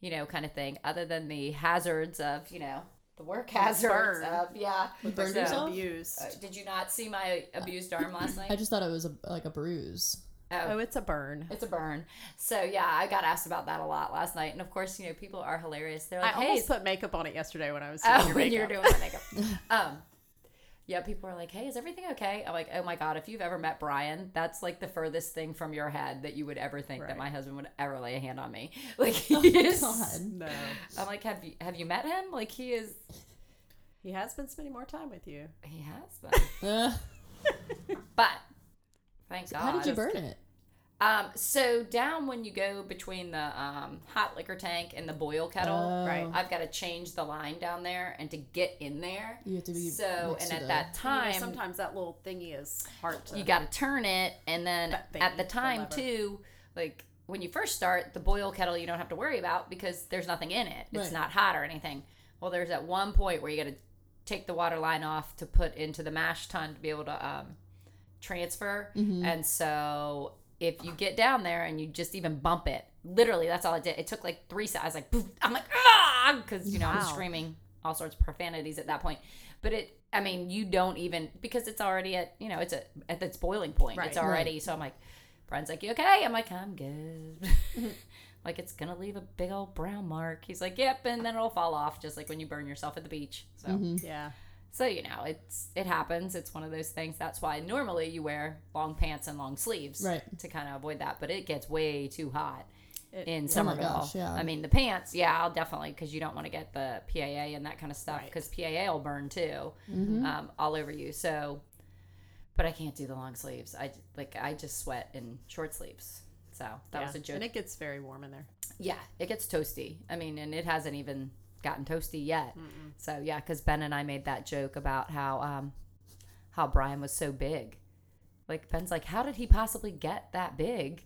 you know, kind of thing. Other than the hazards of you know the work hazards burn. of yeah. You burned So- abused. Uh, did you not see my abused arm last night? I just thought it was a, like a bruise. oh, it's a burn. It's a burn. So yeah, I got asked about that a lot last night, and of course, you know, people are hilarious. They're I like, "Hey, almost put makeup on it yesterday when I was doing Oh, your when you were makeup. doing my makeup. um, Yeah, people are like, "Hey, is everything okay?" I'm like, "Oh my god, if you've ever met Brian, that's like the furthest thing from your head that you would ever think that my husband would ever lay a hand on me." Like oh he Oh is. God. No. I'm like, "Have you have you met him? Like he is. He has been spending more time with you. He has been, but thank God." how did you burn it? Um, so down when you go between the um, hot liquor tank and the boil kettle, Oh. right. I've got to change the line down there, and to get in there, You have to be so and at the- that You know, time, sometimes that little thingy is hard to. you got to turn it and then That at the the time lever. too like when you first start the boil kettle you don't have to worry about because there's nothing in it it's Right. not hot or anything well there's at one point where you got to take the water line off to put into the mash tun to be able to um, transfer Mm-hmm. and so if you get down there and you just even bump it literally that's all it did. It took like three seconds like poof, i'm like ah! Because you know i'm screaming all sorts of profanities at that point. But it i mean you don't even because it's already at you know it's at, at its boiling point. Right. it's Right. already so i'm like brian's like you okay? I'm like i'm good. Like it's gonna leave a big old brown mark. He's like yep and then it'll fall off just like when you burn yourself at the beach so. Mm-hmm. Yeah. So you know it's it happens it's one of those things that's why normally you wear long pants and long sleeves Right. to kind of avoid that but it gets way too hot It- in Oh my Somerville. gosh, yeah. I mean, the pants, yeah, I'll definitely because you don't want to get the PAA and that kind of stuff Right. because PAA will burn too, Mm-hmm. um, all over you. So, but I can't do the long sleeves. I like I just sweat in short sleeves. So that yeah. was a joke. And it gets very warm in there. yeah, it gets toasty. I mean, and it hasn't even gotten toasty yet. So yeah, because Ben and I made that joke about how um, how Brian was so big. Like Ben's like, how did he possibly get that big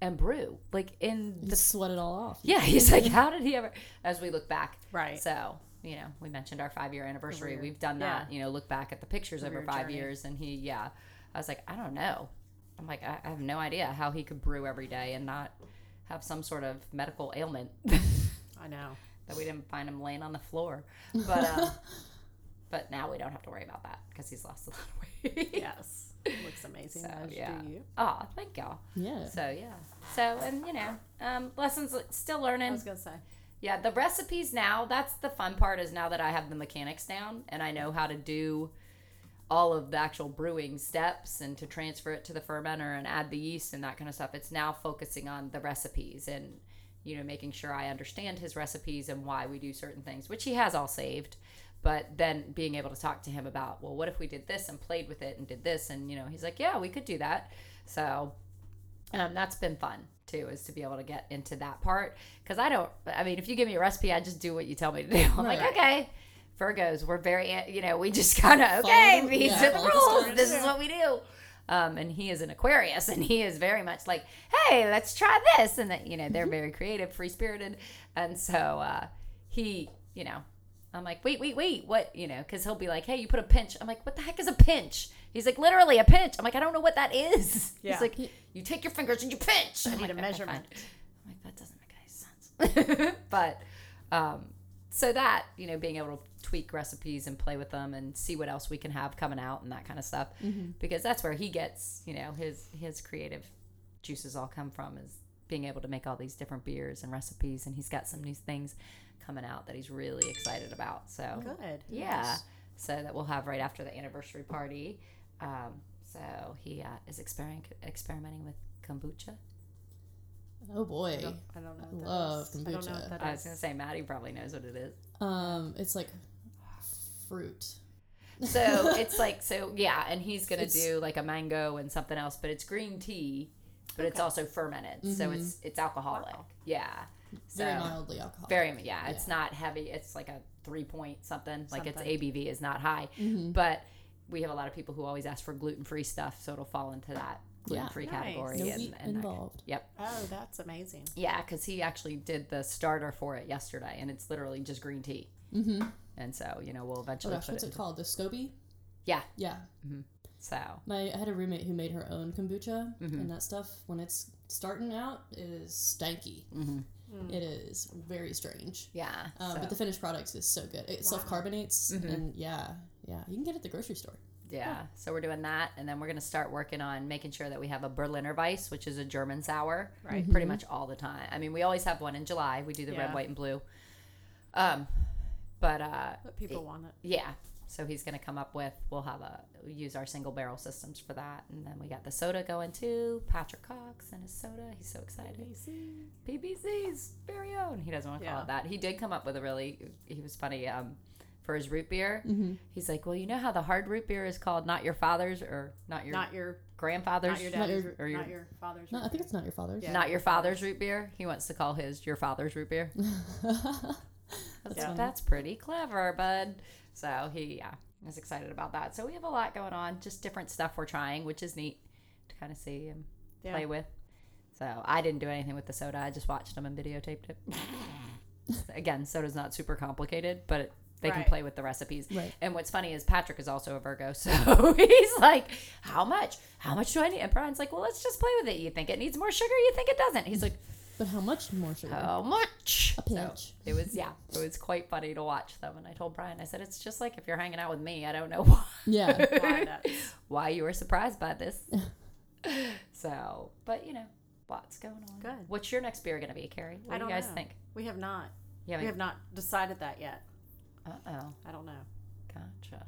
and brew? Like in You the sweat it all off. yeah, he's like, how did he ever? As we look back, Right. So you know, we mentioned our five year anniversary. We've done that. yeah. You know, look back at the pictures over five journey. years, and he, yeah, I was like, I don't know. I'm like, I, I have no idea how he could brew every day and not have some sort of medical ailment I know. That we didn't find him laying on the floor. But uh, but now we don't have to worry about that because he's lost a lot of weight. Yes. Looks amazing. So, yeah. do you. Oh, thank y'all. Yeah. So yeah. So and you know, um, lessons still learning. I was gonna say. Yeah, the recipes now, that's the fun part is now that I have the mechanics down and I know how to do all of the actual brewing steps and to transfer it to the fermenter and add the yeast and that kind of stuff. It's now focusing on the recipes and you know making sure I understand his recipes and why we do certain things, which he has all saved. But then being able to talk to him about, well, what if we did this and played with it and did this and you know, he's like, "Yeah, we could do that." So, um, that's been fun too, is to be able to get into that part. Because I don't, I mean, if you give me a recipe, I just do what you tell me to do. I'm like, okay. Virgos, we're very, you know, we just kind of, okay, the- these yeah, are the rules. This is what we do. Um, and he is an Aquarius, and he is very much like, hey, let's try this. And that, you know, Mm-hmm. they're very creative, free spirited. And so uh, he, you know, I'm like, wait, wait, wait, what? You know, because he'll be like, hey, you put a pinch. I'm like, what the heck is a pinch? He's like, literally a pinch. I'm like, I don't know what that is. Yeah. He's like, you take your fingers and you pinch. I need like, a "Okay, measurement. fine." I'm like, that doesn't make any sense. but um, so that, you know, being able to tweak recipes and play with them and see what else we can have coming out and that kind of stuff. Because that's where he gets, you know, his his creative juices all come from is being able to make all these different beers and recipes and he's got some new things coming out that he's really excited about. So Good. yeah. So that we'll have right after the anniversary party. Um, so he uh, is experiment, experimenting with kombucha. Oh boy. I don't, I don't know. What that Love is. I don't know kombucha. what that I was going to say, Maddie probably knows what it is. Um, it's like fruit. So it's like, so yeah, and he's going to It's- do like a mango and something else, but it's green tea, but it's also fermented. So it's it's alcoholic. Wow. Yeah. So Very mildly alcoholic. Very, yeah, it's not heavy. It's like a three point something. Like its ABV is not high, Mhm. but we have a lot of people who always ask for gluten free stuff, so it'll fall into that gluten free Nice. category. No and, wheat and that- involved. yep. Oh, that's amazing. Yeah, because he actually did the starter for it yesterday, and it's literally just green tea. Mm-hmm. And so, you know, we'll eventually. Oh eventually gosh, put what's it. it called? The SCOBY? Yeah. Yeah. So, My I had a roommate who made her own kombucha, Mhm. and that stuff when it's starting out is stanky. mhm. It is very strange. yeah. Um, so, But the finished product is so good. It Wow. self carbonates, Mhm. and yeah, yeah, you can get it at the grocery store. yeah. So we're doing that, and then we're gonna start working on making sure that we have a Berliner Weiss, which is a German sour, Right. pretty much all the time. I mean, we always have one in July. We do the red, white, and blue. Um, but uh, But people want it. yeah. So he's going to come up with. We'll have a use our single barrel systems for that, and then we got the soda going too. Patrick Cox and his soda. He's so excited. PBC's very own. He doesn't want to call it that. He did come up with a really. He was funny. Um, for his root beer, Mm-hmm. he's like, "Well, you know how the hard root beer is called not your father's or not your Not your grandfather's, not your Not your- or or your, your- not your father's. No, I think beer. it's not your father's. Yeah. not your father's root beer." He wants to call his your father's root beer. That's, Yeah. that's pretty clever, bud. So he, yeah, is excited about that. So we have a lot going on, just different stuff we're trying, which is neat to kind of see and Yeah. play with. So I didn't do anything with the soda. I just watched them and videotaped it. Again, soda's not super complicated, but it, they can play with the recipes. Right. And what's funny is Patrick is also a Virgo, so he's like, "How much? How much do I need?" And Brian's like, "Well, let's just play with it. You think it needs more sugar? You think it doesn't?" He's like, But how much more sugar? "How much?" A So pinch. it was yeah, it was quite funny to watch them. And I told Brian, I said, "It's just like if you're hanging out with me. I don't know why, Yeah. Why that's- why you were surprised by this." so, but you know, lots going on. Good. What's your next beer gonna be, Carrie? What I do you don't guys know. think? we have not. Yeah, We have not decided that yet. Uh oh. I don't know. Gotcha.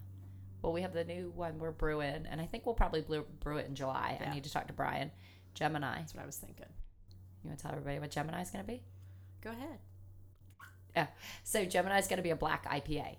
Well, we have the new one we're brewing, and I think we'll probably brew, brew it in July. I need to talk to Brian. Gemini. That's what I was thinking. You want to tell everybody what Gemini's going to be? Go ahead. Yeah. So Gemini's going to be a black IPA.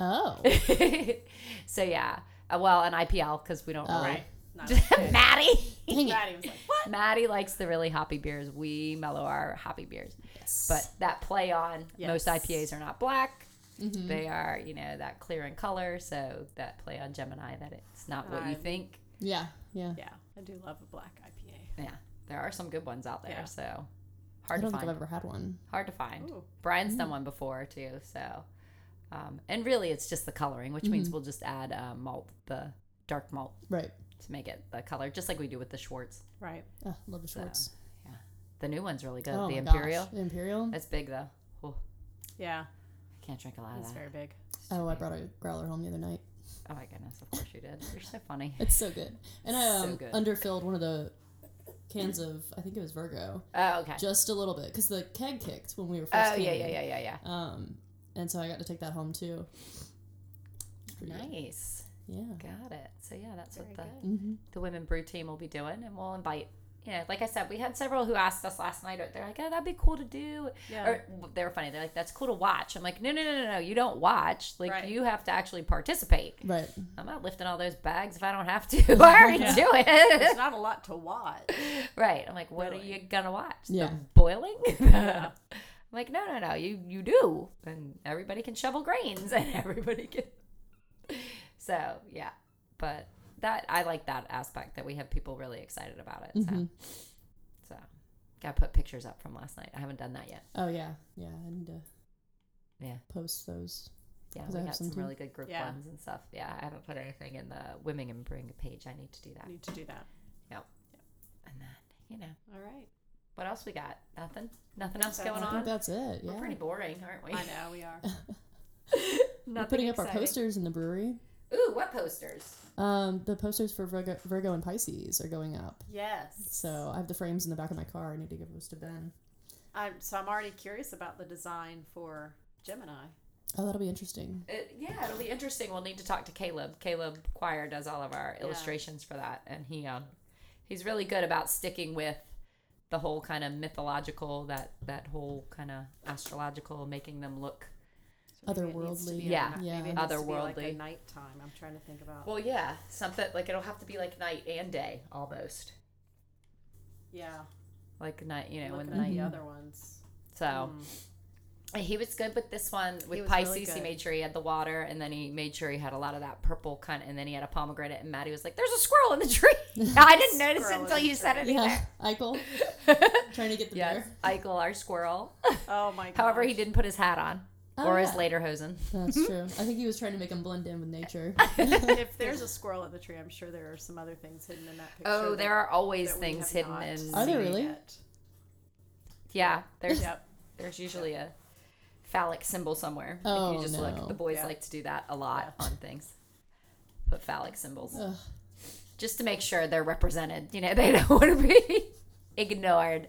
Oh. so yeah, uh, well, an IPL because we don't. Oh. really- Not Maddie. Maddie was like, "What?" Maddie likes the really hoppy beers. We mellow our hoppy beers, Yes. but that play on most IPAs are not black. Mhm. They are, you know, that clear in color. So that play on Gemini that it's not what you think. Yeah. Yeah. Yeah, I do love a black IPA. Yeah, there are some good ones out there. Yeah. So hard to don't think find. I've ever had one. Hard to find. Ooh. Brian's done one before too. So, um, and really, it's just the coloring, which means we'll just add uh, malt, the dark malt, Right. to make it the color, just like we do with the Schwartz. Right. Oh, love the Schwartz. Yeah. The new one's really good. oh the my Imperial. Gosh. The Imperial. It's big though. Oh, Yeah, I can't drink a lot of it's very big. It's too Oh, I brought a growler home the other night. Oh my goodness! Of course you did. You're so funny. It's so good. And I So um, good. underfilled one of the cans of I think it was Virgo Oh okay. just a little bit because the keg kicked when we were first. Oh yeah, yeah, yeah, yeah, yeah. Um, and so I got to take that home too. It's good. Nice. Yeah. Got it. So yeah, that's Very what the good. Mm-hmm. the women brew team will be doing, and we'll invite. You know, like I said, we had several who asked us last night. They're like, "Oh, that'd be cool to do." Yeah. Or they were funny. They're like, "That's cool to watch." I'm like, "No, no, no, no, no. You don't watch. Like, Right. you have to actually participate. Right. I'm not lifting all those bags if I don't have to. I already Yeah. do There's it. not a lot to watch. right. I'm like, what are you gonna watch? Yeah. The boiling. Yeah. I'm like, no, no, no. You you do, and everybody can shovel grains, and everybody can. So yeah, but that I like that aspect that we have people really excited about it. So, Mhm. so got to put pictures up from last night. I haven't done that yet. Oh yeah. Yeah. I need to. Yeah. Post those. Yeah, 'Cause we I have got some some too. really good group Yeah. ones and stuff. Yeah, I haven't put anything in the Women and Bring a page. I need to do that. I need to do that. Yep, yep. and then, you know, All right. what else we got? Nothing? Nothing else That's going I on? think that's it. Yeah. We're pretty boring, aren't we? I know we are. We're Nothing putting up our posters in the brewery. Ooh, what posters? Um, the posters for Virgo, Virgo and Pisces are going up. Yes. So I have the frames in the back of my car. I need to give those to Ben. I'm so I'm already curious about the design for Gemini. Oh, that'll be interesting. It, yeah, it'll be interesting. We'll need to talk to Caleb. Caleb Choir does all of our Yeah. illustrations for that, and he um, he's really good about sticking with the whole kind of mythological that that whole kind of astrological, making them look. Otherworldly. Yeah. a, Yeah. Maybe it needs to be like Otherworldly. a nighttime. I'm trying to think about. Well, yeah, something like it'll have to be like night and day almost, yeah. like night. You know, when the at the Mhm. other ones. so. Mm. He was good with this one with was really Pisces. he good. made sure he had the water, and then he made sure he had a lot of that purple kind. and then he had a pomegranate. And Maddie was like, "There's a squirrel in the tree." I didn't notice it until the you said it. Yeah, Eichel trying to get the yes, bear. Eichel, our squirrel. Oh my god. However, he didn't put his hat on Oh, or his yeah. lederhosen. That's true. I think he was trying to make him blend in with nature. if there's a squirrel in the tree, I'm sure there are some other things hidden in that picture. Oh, that- there are always things hidden in. Are there really? yet. Yeah, there's Yep. there's usually a phallic symbol somewhere. Oh, if Oh, you just no. look, the boys Yeah. like to do that a lot on things. Put phallic symbols. Ugh. just to make sure they're represented. You know, they don't want to be ignored.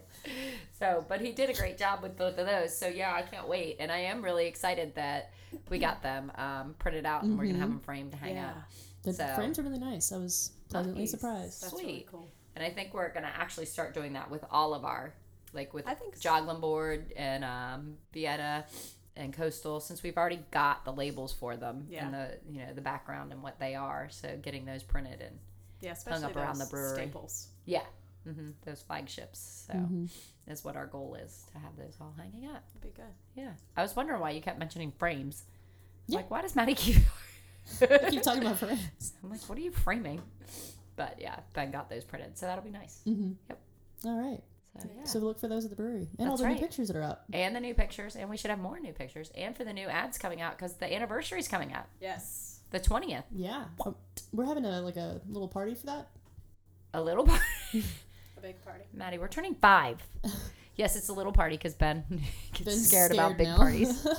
So, but he did a great job with both of those. So yeah, I can't wait, and I am really excited that we got them um, printed out, and we're gonna have them framed to hang Yeah. up. The So- frames are really nice. I was pleasantly Nice. surprised. That's really Sweet. cool. And I think we're gonna actually start doing that with all of our, like with I think so. Joglin Board and um, Vieta and Coastal, since we've already got the labels for them Yeah. and the you know the background and what they are. So getting those printed and Yeah, especially up around the brewery. staples. yeah, mm-hmm. those flagships. So Mm-hmm. Is what our goal is to have those all hanging up. That'd be good. Yeah, I was wondering why you kept mentioning frames. Yeah. Like, why does Maddie keep? Keep talking about frames. I'm like, what are you framing? But yeah, Ben got those printed, so that'll be nice. Mm-hmm. Yep. All right. So yeah. So look for those at the brewery and all the right. new pictures that are up. and the new pictures, and we should have more new pictures, and for the new ads coming out because the anniversary is coming up, Yes. the twentieth. Yeah. Oh, we're having a like a little party for that. A little party, A big party. Maddie. We're turning five. yes, it's a little party because Ben gets Ben's scared, about big now. parties.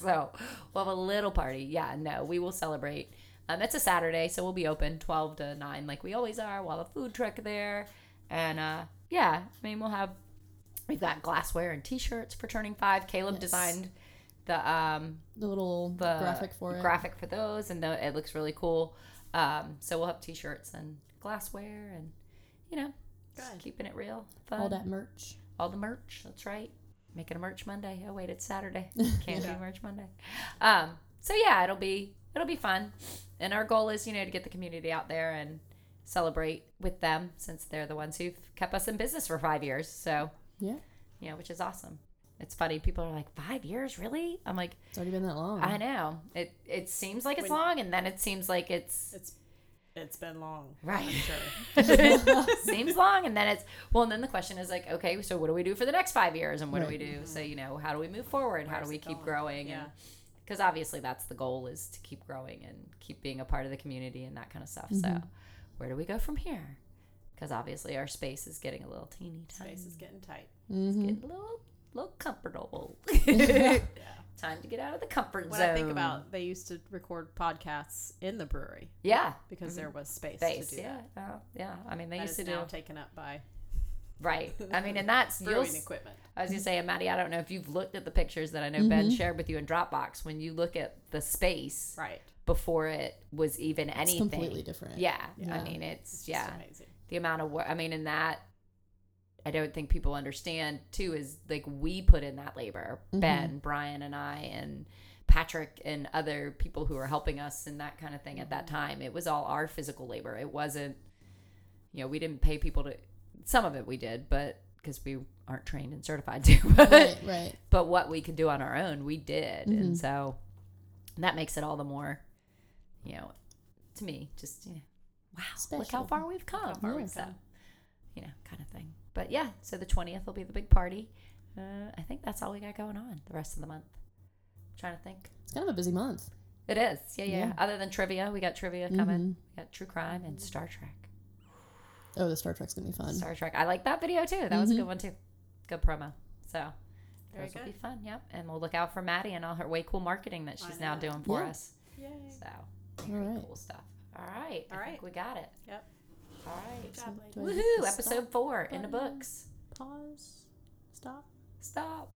So we'll have a little party. Yeah, no, we will celebrate. Um, it's a Saturday, so we'll be open twelve to nine, like we always are. We'll have a food truck there, and uh, yeah, I mean we'll have we've got glassware and T-shirts for turning five. Caleb Yes. designed the um the little the graphic for it. graphic for those, and the, it looks really cool. Um, so we'll have T-shirts and glassware, and you know, Good. keeping it real, fun. all that merch. All the merch. That's right. Making a merch Monday. Oh wait, it's Saturday. Can't Yeah. do merch Monday. Um, so yeah, it'll be it'll be fun, and our goal is you know to get the community out there and celebrate with them since they're the ones who've kept us in business for five years. So Yeah. you know, which is awesome. It's funny. People are like, five years, really? I'm like, It's already been that long. I know. It it seems like it's When- long, and then it seems like it's It's it's been long. Right. Sure. seems long and then it's well and then the question is like okay so what do we do for the next five years and what Right. do we do so you know how do we move forward how do we keep going? growing Yeah. because obviously that's the goal is to keep growing and keep being a part of the community and that kind of stuff so where do we go from here because obviously our space is getting a little teeny tiny Space is getting tight. Mm-hmm. getting a little little comfortable Yeah. time to get out of the comfort When zone I think about, they used to record podcasts in the brewery yeah because there was space, space to do yeah that. uh, yeah i mean they That used is to do now taken up by right i mean and that's you'll brewing equipment. I was gonna say, and Maddie, I don't know if you've looked at the pictures that I know Ben Mm-hmm. shared with you in Dropbox. When you look at the space Right. before it was even It's anything, completely different. yeah, yeah. I mean, It's it's yeah, amazing. the amount of work. I mean, in that, I don't think people understand too. Is like we put in that labor, Mm-hmm. Ben, Brian, and I, and Patrick, and other people who are helping us and that kind of thing at that Mm-hmm. time. It was all our physical labor. It wasn't, you know, we didn't pay people to. Some of it we did, but because we aren't trained and certified to. But Right, right. but what we could do on our own, we did, Mm-hmm. and so that makes it all the more, you know, to me, just you know, wow, look how far we've come, far Yeah. we've so, come. you know, kind of thing. But yeah, so the twentieth will be the big party. Uh, I think that's all we got going on the rest of the month. trying to think. It's kind of a busy month. It is, yeah, yeah. Yeah. Other than trivia, we got trivia coming. Mhm. We got true crime and Star Trek. Oh, the Star Trek's gonna be fun. Star Trek. I like that video too. That was a Mhm. good one too. Good promo. So Very those will be fun. Yep. And we'll look out for Maddie and all her way cool marketing that she's now doing for Yeah. us. Yay. So All very right. cool stuff. All right. All I right. think we got it. Yep. All right. Good job, Do ladies. I hit Woohoo! Episode four in the books. Pause. Stop. Stop.